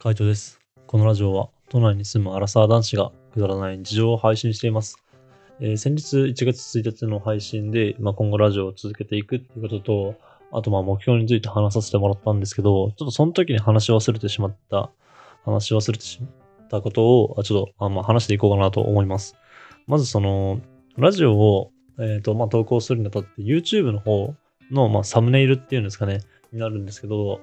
カイトです。このラジオは都内に住むアラサー男子がくだらない日常を配信しています。えー先日1月1日の配信で、まあ、今後ラジオを続けていくっていうことと、あとまあ目標について話させてもらったんですけど、ちょっとその時に話し忘れてしまった、話し忘れてしまったことを、ちょっとあまあ話していこうかなと思います。まずその、ラジオを、えっ、と、まあ、投稿するにあたって YouTube の方の、まあ、サムネイルっていうんですかね、になるんですけど、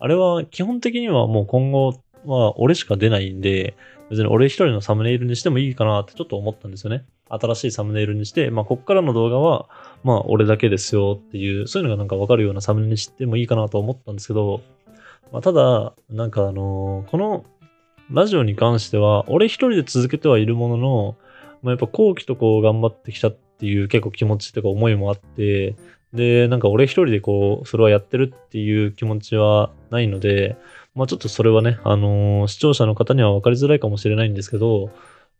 あれは基本的にはもう今後は俺しか出ないんで、別に俺一人のサムネイルにしてもいいかなってちょっと思ったんですよね。新しいサムネイルにして、まあこっからの動画は、まあ俺だけですよっていう、そういうのがなんかわかるようなサムネにしてもいいかなと思ったんですけど、まあただ、なんかあのーこのラジオに関しては、俺一人で続けてはいるものの、まあ、やっぱ後期とこう頑張ってきたっていう結構気持ちとか思いもあって、で、なんか俺一人でこう、それはやってるっていう気持ちはないので、まあちょっとそれはね、あのー視聴者の方には分かりづらいかもしれないんですけど、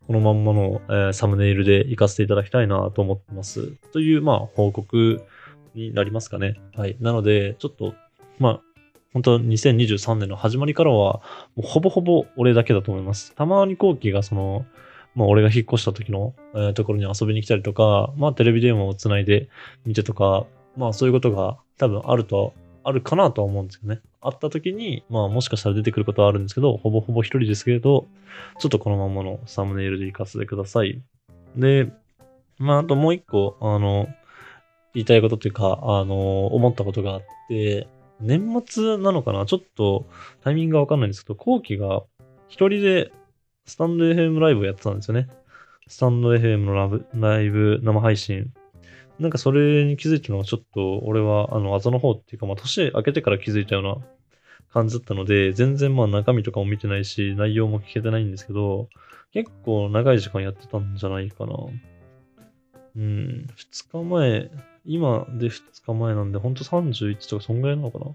このまんまの、えーサムネイルで活かせていただきたいなと思ってます。という、まあ報告になりますかね。はい。なので、ちょっと、まあ、本当2023年の始まりからは、もうほぼほぼ俺だけだと思います。たまに後期がその、まあ俺が引っ越した時の、えーところに遊びに来たりとか、まあテレビ電話をつないで見てとか、まあそういうことが多分あると、あるかなとは思うんですけどね。あった時に、まあもしかしたら出てくることはあるんですけど、ほぼほぼ一人ですけれど、ちょっとこのままのサムネイルで活かせてください。で、まああともう一個、あの、言いたいことというか、あの、思ったことがあって、年末なのかな？ちょっとタイミングがわかんないんですけど、後期が一人でスタンド FM ライブをやってたんですよね。スタンド FM のラブライブ生配信。なんかそれに気づいたのがちょっと俺はあの後の方っていうかまあ年明けてから気づいたような感じだったので全然まあ中身とかも見てないし内容も聞けてないんですけど結構長い時間やってたんじゃないかな。うん、2日前、今で2日前なんでほんと31とかそんぐらいなのかな。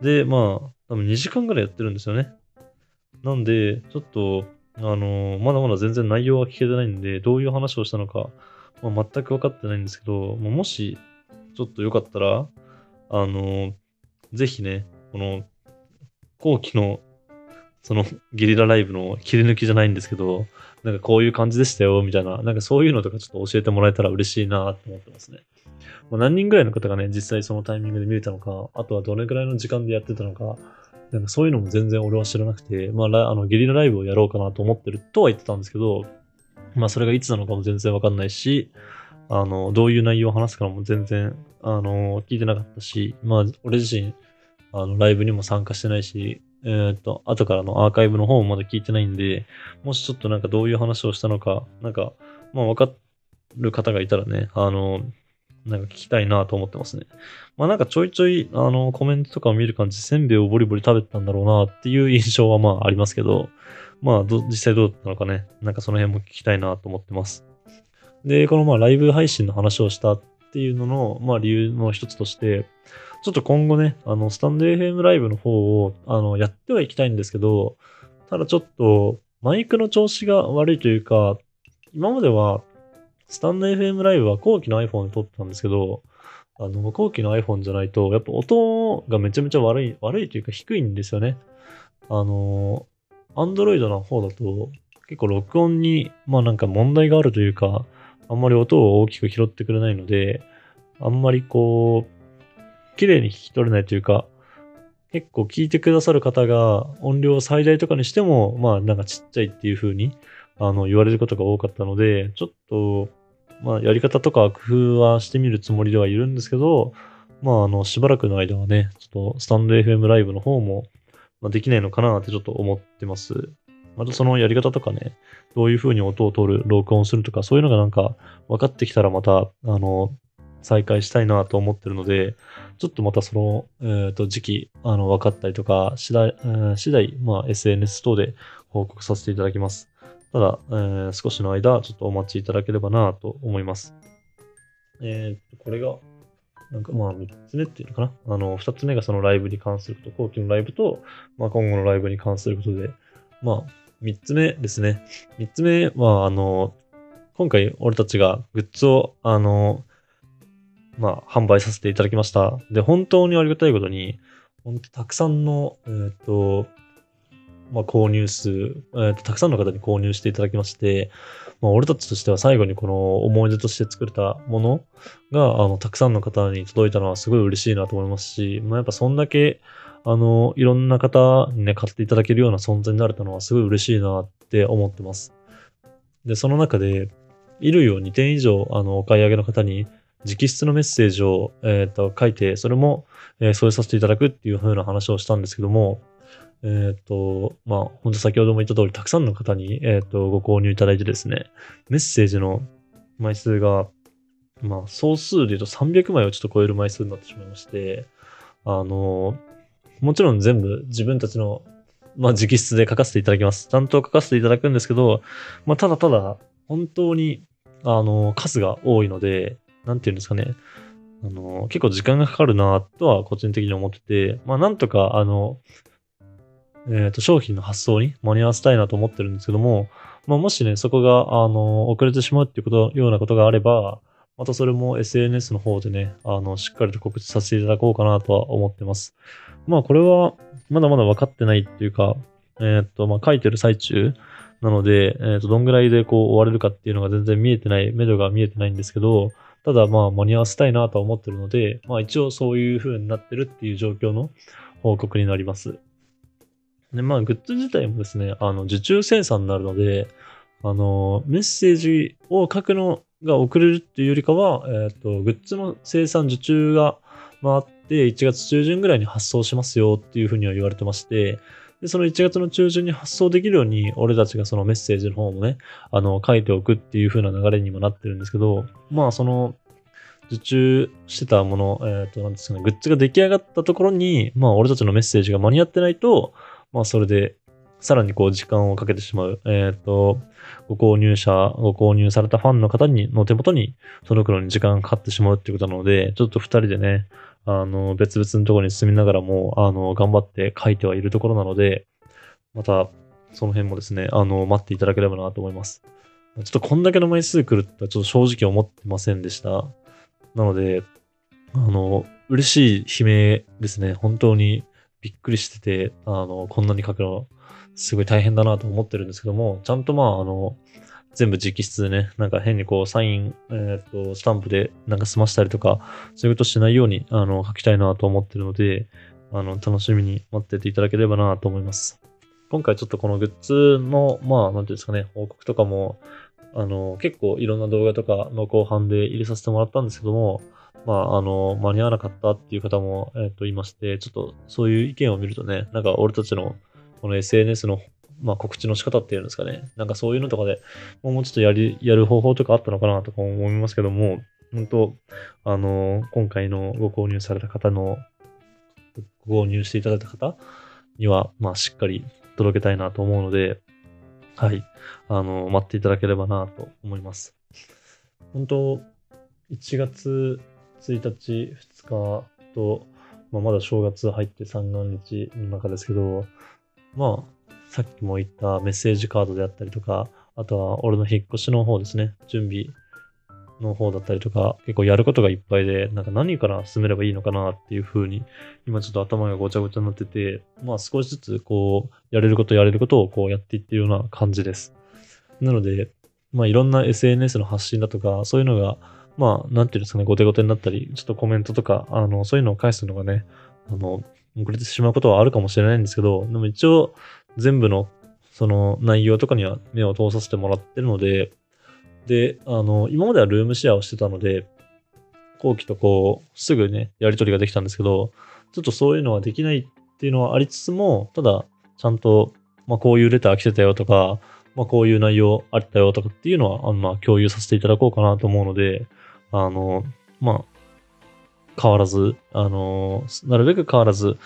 で、まあ多分2時間ぐらいやってるんですよね。なんで、ちょっと、あのまだまだ全然内容は聞けてないんで、どういう話をしたのか、まあ、全く分かってないんですけど、まあもし、ちょっとよかったら、あのぜひね、この、後期の、そのゲリラライブの切り抜きじゃないんですけど、なんかこういう感じでしたよ、みたいな、なんかそういうのとかちょっと教えてもらえたら嬉しいなと思ってますね。まあ、何人ぐらいの方がね、実際そのタイミングで見れたのか、あとはどれぐらいの時間でやってたのか、なんかそういうのも全然俺は知らなくて、まあ、あのゲリラライブをやろうかなと思ってるとは言ってたんですけど、まあそれがいつなのかも全然わかんないし、あの、どういう内容を話すかも全然、あの、聞いてなかったし、まあ俺自身、あの、ライブにも参加してないし、えーっと、後からのアーカイブの方もまだ聞いてないんで、もしちょっとなんかどういう話をしたのか、なんか、まあわかる方がいたらね、あの、なんか聞きたいなと思ってますね。まあなんかちょいちょい、あの、コメントとかを見る感じ、せんべいをボリボリ食べてたんだろうなっていう印象はまあありますけど、まあ、実際どうだったのかね、なんかその辺も聞きたいなと思ってます。で、このまあライブ配信の話をしたっていうのの、まあ理由の一つとして、ちょっと今後ね、あの、スタンド FM ライブの方を、あの、やってはいきたいんですけど、ただちょっと、マイクの調子が悪いというか、今までは、スタンド FM ライブは後期の iPhone で撮ってたんですけど、あの、後期の iPhone じゃないと、やっぱ音がめちゃめちゃ悪い、悪いというか低いんですよね。あの、Android の方だと、結構録音に、まあなんか問題があるというか、あんまり音を大きく拾ってくれないので、あんまりこう、綺麗に聞き取れないというか、結構聞いてくださる方が音量を最大とかにしても、まあなんかちっちゃいっていう風に、あの、言われることが多かったので、ちょっと、まあやり方とか工夫はしてみるつもりではいるんですけど、まああの、しばらくの間はね、ちょっとスタンド FM ライブの方も、まあ、できないのかなってちょっと思ってます。またそのやり方とかね、どういう風に音を取る、録音するとか、そういうのがなんか分かってきたらまた、あの、再開したいなと思ってるので、ちょっとまたその、えっ、と、時期、あの、分かったりとか、次第、えー次第、まあ、SNS 等で報告させていただきます。ただ、えー少しの間、ちょっとお待ちいただければなと思います。えっ、と、これが、なんかまあ、3つ目っていうのかな？あの、2つ目がそのライブに関すること、後期のライブと、まあ、今後のライブに関することで、まあ、3つ目ですね。3つ目は、あの、今回俺たちがグッズを、あの、まあ、販売させていただきました。で、本当にありがたいことに、本当たくさんの、えっ、と、まあ、購入数、えーと、たくさんの方に購入していただきまして、まあ、俺たちとしては最後にこの思い出として作れたものが、あの、たくさんの方に届いたのはすごい嬉しいなと思いますし、まあ、やっぱそんだけ、あの、いろんな方にね、買っていただけるような存在になれたのはすごい嬉しいなって思ってます。で、その中で、衣類を2点以上、あの、お買い上げの方に、直筆のメッセージを、え、ー、と、書いて、それも、えー、添えさせていただくっていう風な話をしたんですけども、えっ、ー、と、まあ、本当先ほども言った通り、たくさんの方に、えっ、と、ご購入いただいてですね、メッセージの枚数が、まあ、総数で言うと300枚をちょっと超える枚数になってしまいまして、あの、もちろん全部自分たちの、まあ、直筆で書かせていただきます。ちゃんと書かせていただくんですけど、まあ、ただただ、本当に、あの、数が多いので、なんていうんですかね。あの、結構時間がかかるなとは個人的に思ってて、まあなんとか、あの、えっ、ー、と、商品の発送に間に合わせたいなと思ってるんですけども、まあもしね、そこが、あの、遅れてしまうっていうこと、ようなことがあれば、またそれも SNS の方でね、あの、しっかりと告知させていただこうかなとは思ってます。まあこれは、まだまだ分かってないっていうか、えっ、ー、と、まあ書いてる最中なので、えっ、ー、と、どんぐらいでこう終われるかっていうのが全然見えてない、目処が見えてないんですけど、ただまあ間に合わせたいなとは思ってるので、まあ一応そういう風になってるっていう状況の報告になります。で、まあグッズ自体もですね、あの受注生産になるので、あの、メッセージを書くのが遅れるっていうよりかは、えっ、ー、と、グッズの生産受注が回って1月中旬ぐらいに発送しますよっていうふうには言われてまして、で、その1月の中旬に発送できるように、俺たちがそのメッセージの方もね、あの、書いておくっていう風な流れにもなってるんですけど、まあ、その、受注してたもの、えっ、ー、と、なんですかね、グッズが出来上がったところに、まあ、俺たちのメッセージが間に合ってないと、まあ、それで、さらにこう、時間をかけてしまう。えっ、ー、と、ご購入者、ご購入されたファンの方に、の手元に届くのに時間がかかってしまうっていうことなので、ちょっと二人でね、あの、別々のところに住みながらも、あの、頑張って書いてはいるところなので、また、その辺もですね、あの、待っていただければなと思います。ちょっとこんだけの枚数来るとはちょっと正直思ってませんでした。なので、あの、嬉しい悲鳴ですね。本当にびっくりしてて、あの、こんなに書くの、すごい大変だなと思ってるんですけども、ちゃんとまあ、あの、全部直筆でね、なんか変にこう、サイン、えっ、と、スタンプでなんか済ましたりとか、そういうことしないように、あの、書きたいなと思ってるので、あの、楽しみに待ってていただければなと思います。今回ちょっとこのグッズの、まあ、なんていうんですかね、報告とかも、あの、結構いろんな動画とかの後半で入れさせてもらったんですけども、まあ、あの、間に合わなかったっていう方も、えっ、と、いまして、ちょっとそういう意見を見るとね、なんか俺たちのこの SNS のまあ、告知の仕方っていうんですかね。なんかそういうのとかで、もうちょっとやり、やる方法とかあったのかなとか思いますけども、本当あの、今回のご購入された方の、ご購入していただいた方には、まあ、しっかり届けたいなと思うので、はい、あの、待っていただければなと思います。本当1月1日、2日と、まあ、まだ正月入って三が日の中ですけど、まあ、さっきも言ったメッセージカードであったりとか、あとは俺の引っ越しの方ですね。準備の方だったりとか、結構やることがいっぱいで、なんか何から進めればいいのかなっていう風に、今ちょっと頭がごちゃごちゃになってて、まあ少しずつこう、やれることやれることをこうやっていってるような感じです。なので、まあいろんな SNS の発信だとか、そういうのが、まあなんていうんですかね、ごてごてになったり、ちょっとコメントとか、あの、そういうのを返すのがね、あの、遅れてしまうことはあるかもしれないんですけど、でも一応、全部のその内容とかには目を通させてもらってるので、で、あの、今まではルームシェアをしてたので、後期とこう、すぐね、やり取りができたんですけど、ちょっとそういうのはできないっていうのはありつつも、ただ、ちゃんと、まあ、こういうレター来てたよとか、まあ、こういう内容あったよとかっていうのは、あのまあ、共有させていただこうかなと思うので、あの、まあ、変わらず、あの、なるべく変わらず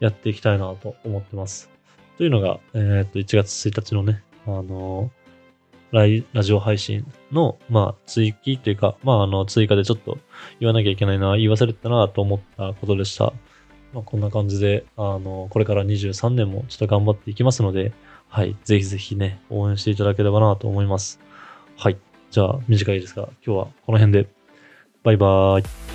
やっていきたいなと思ってます。というのが、えー、っと、1月1日のね、あのライ、ラジオ配信の、まあ、追記というか、まあ、あの、追加でちょっと言わなきゃいけないな、言い忘れてたなと思ったことでした。まあ、こんな感じで、あの、これから23年もちょっと頑張っていきますので、はい、ぜひぜひね、応援していただければなと思います。はい。じゃあ、短いですが、今日はこの辺で。バイバーイ。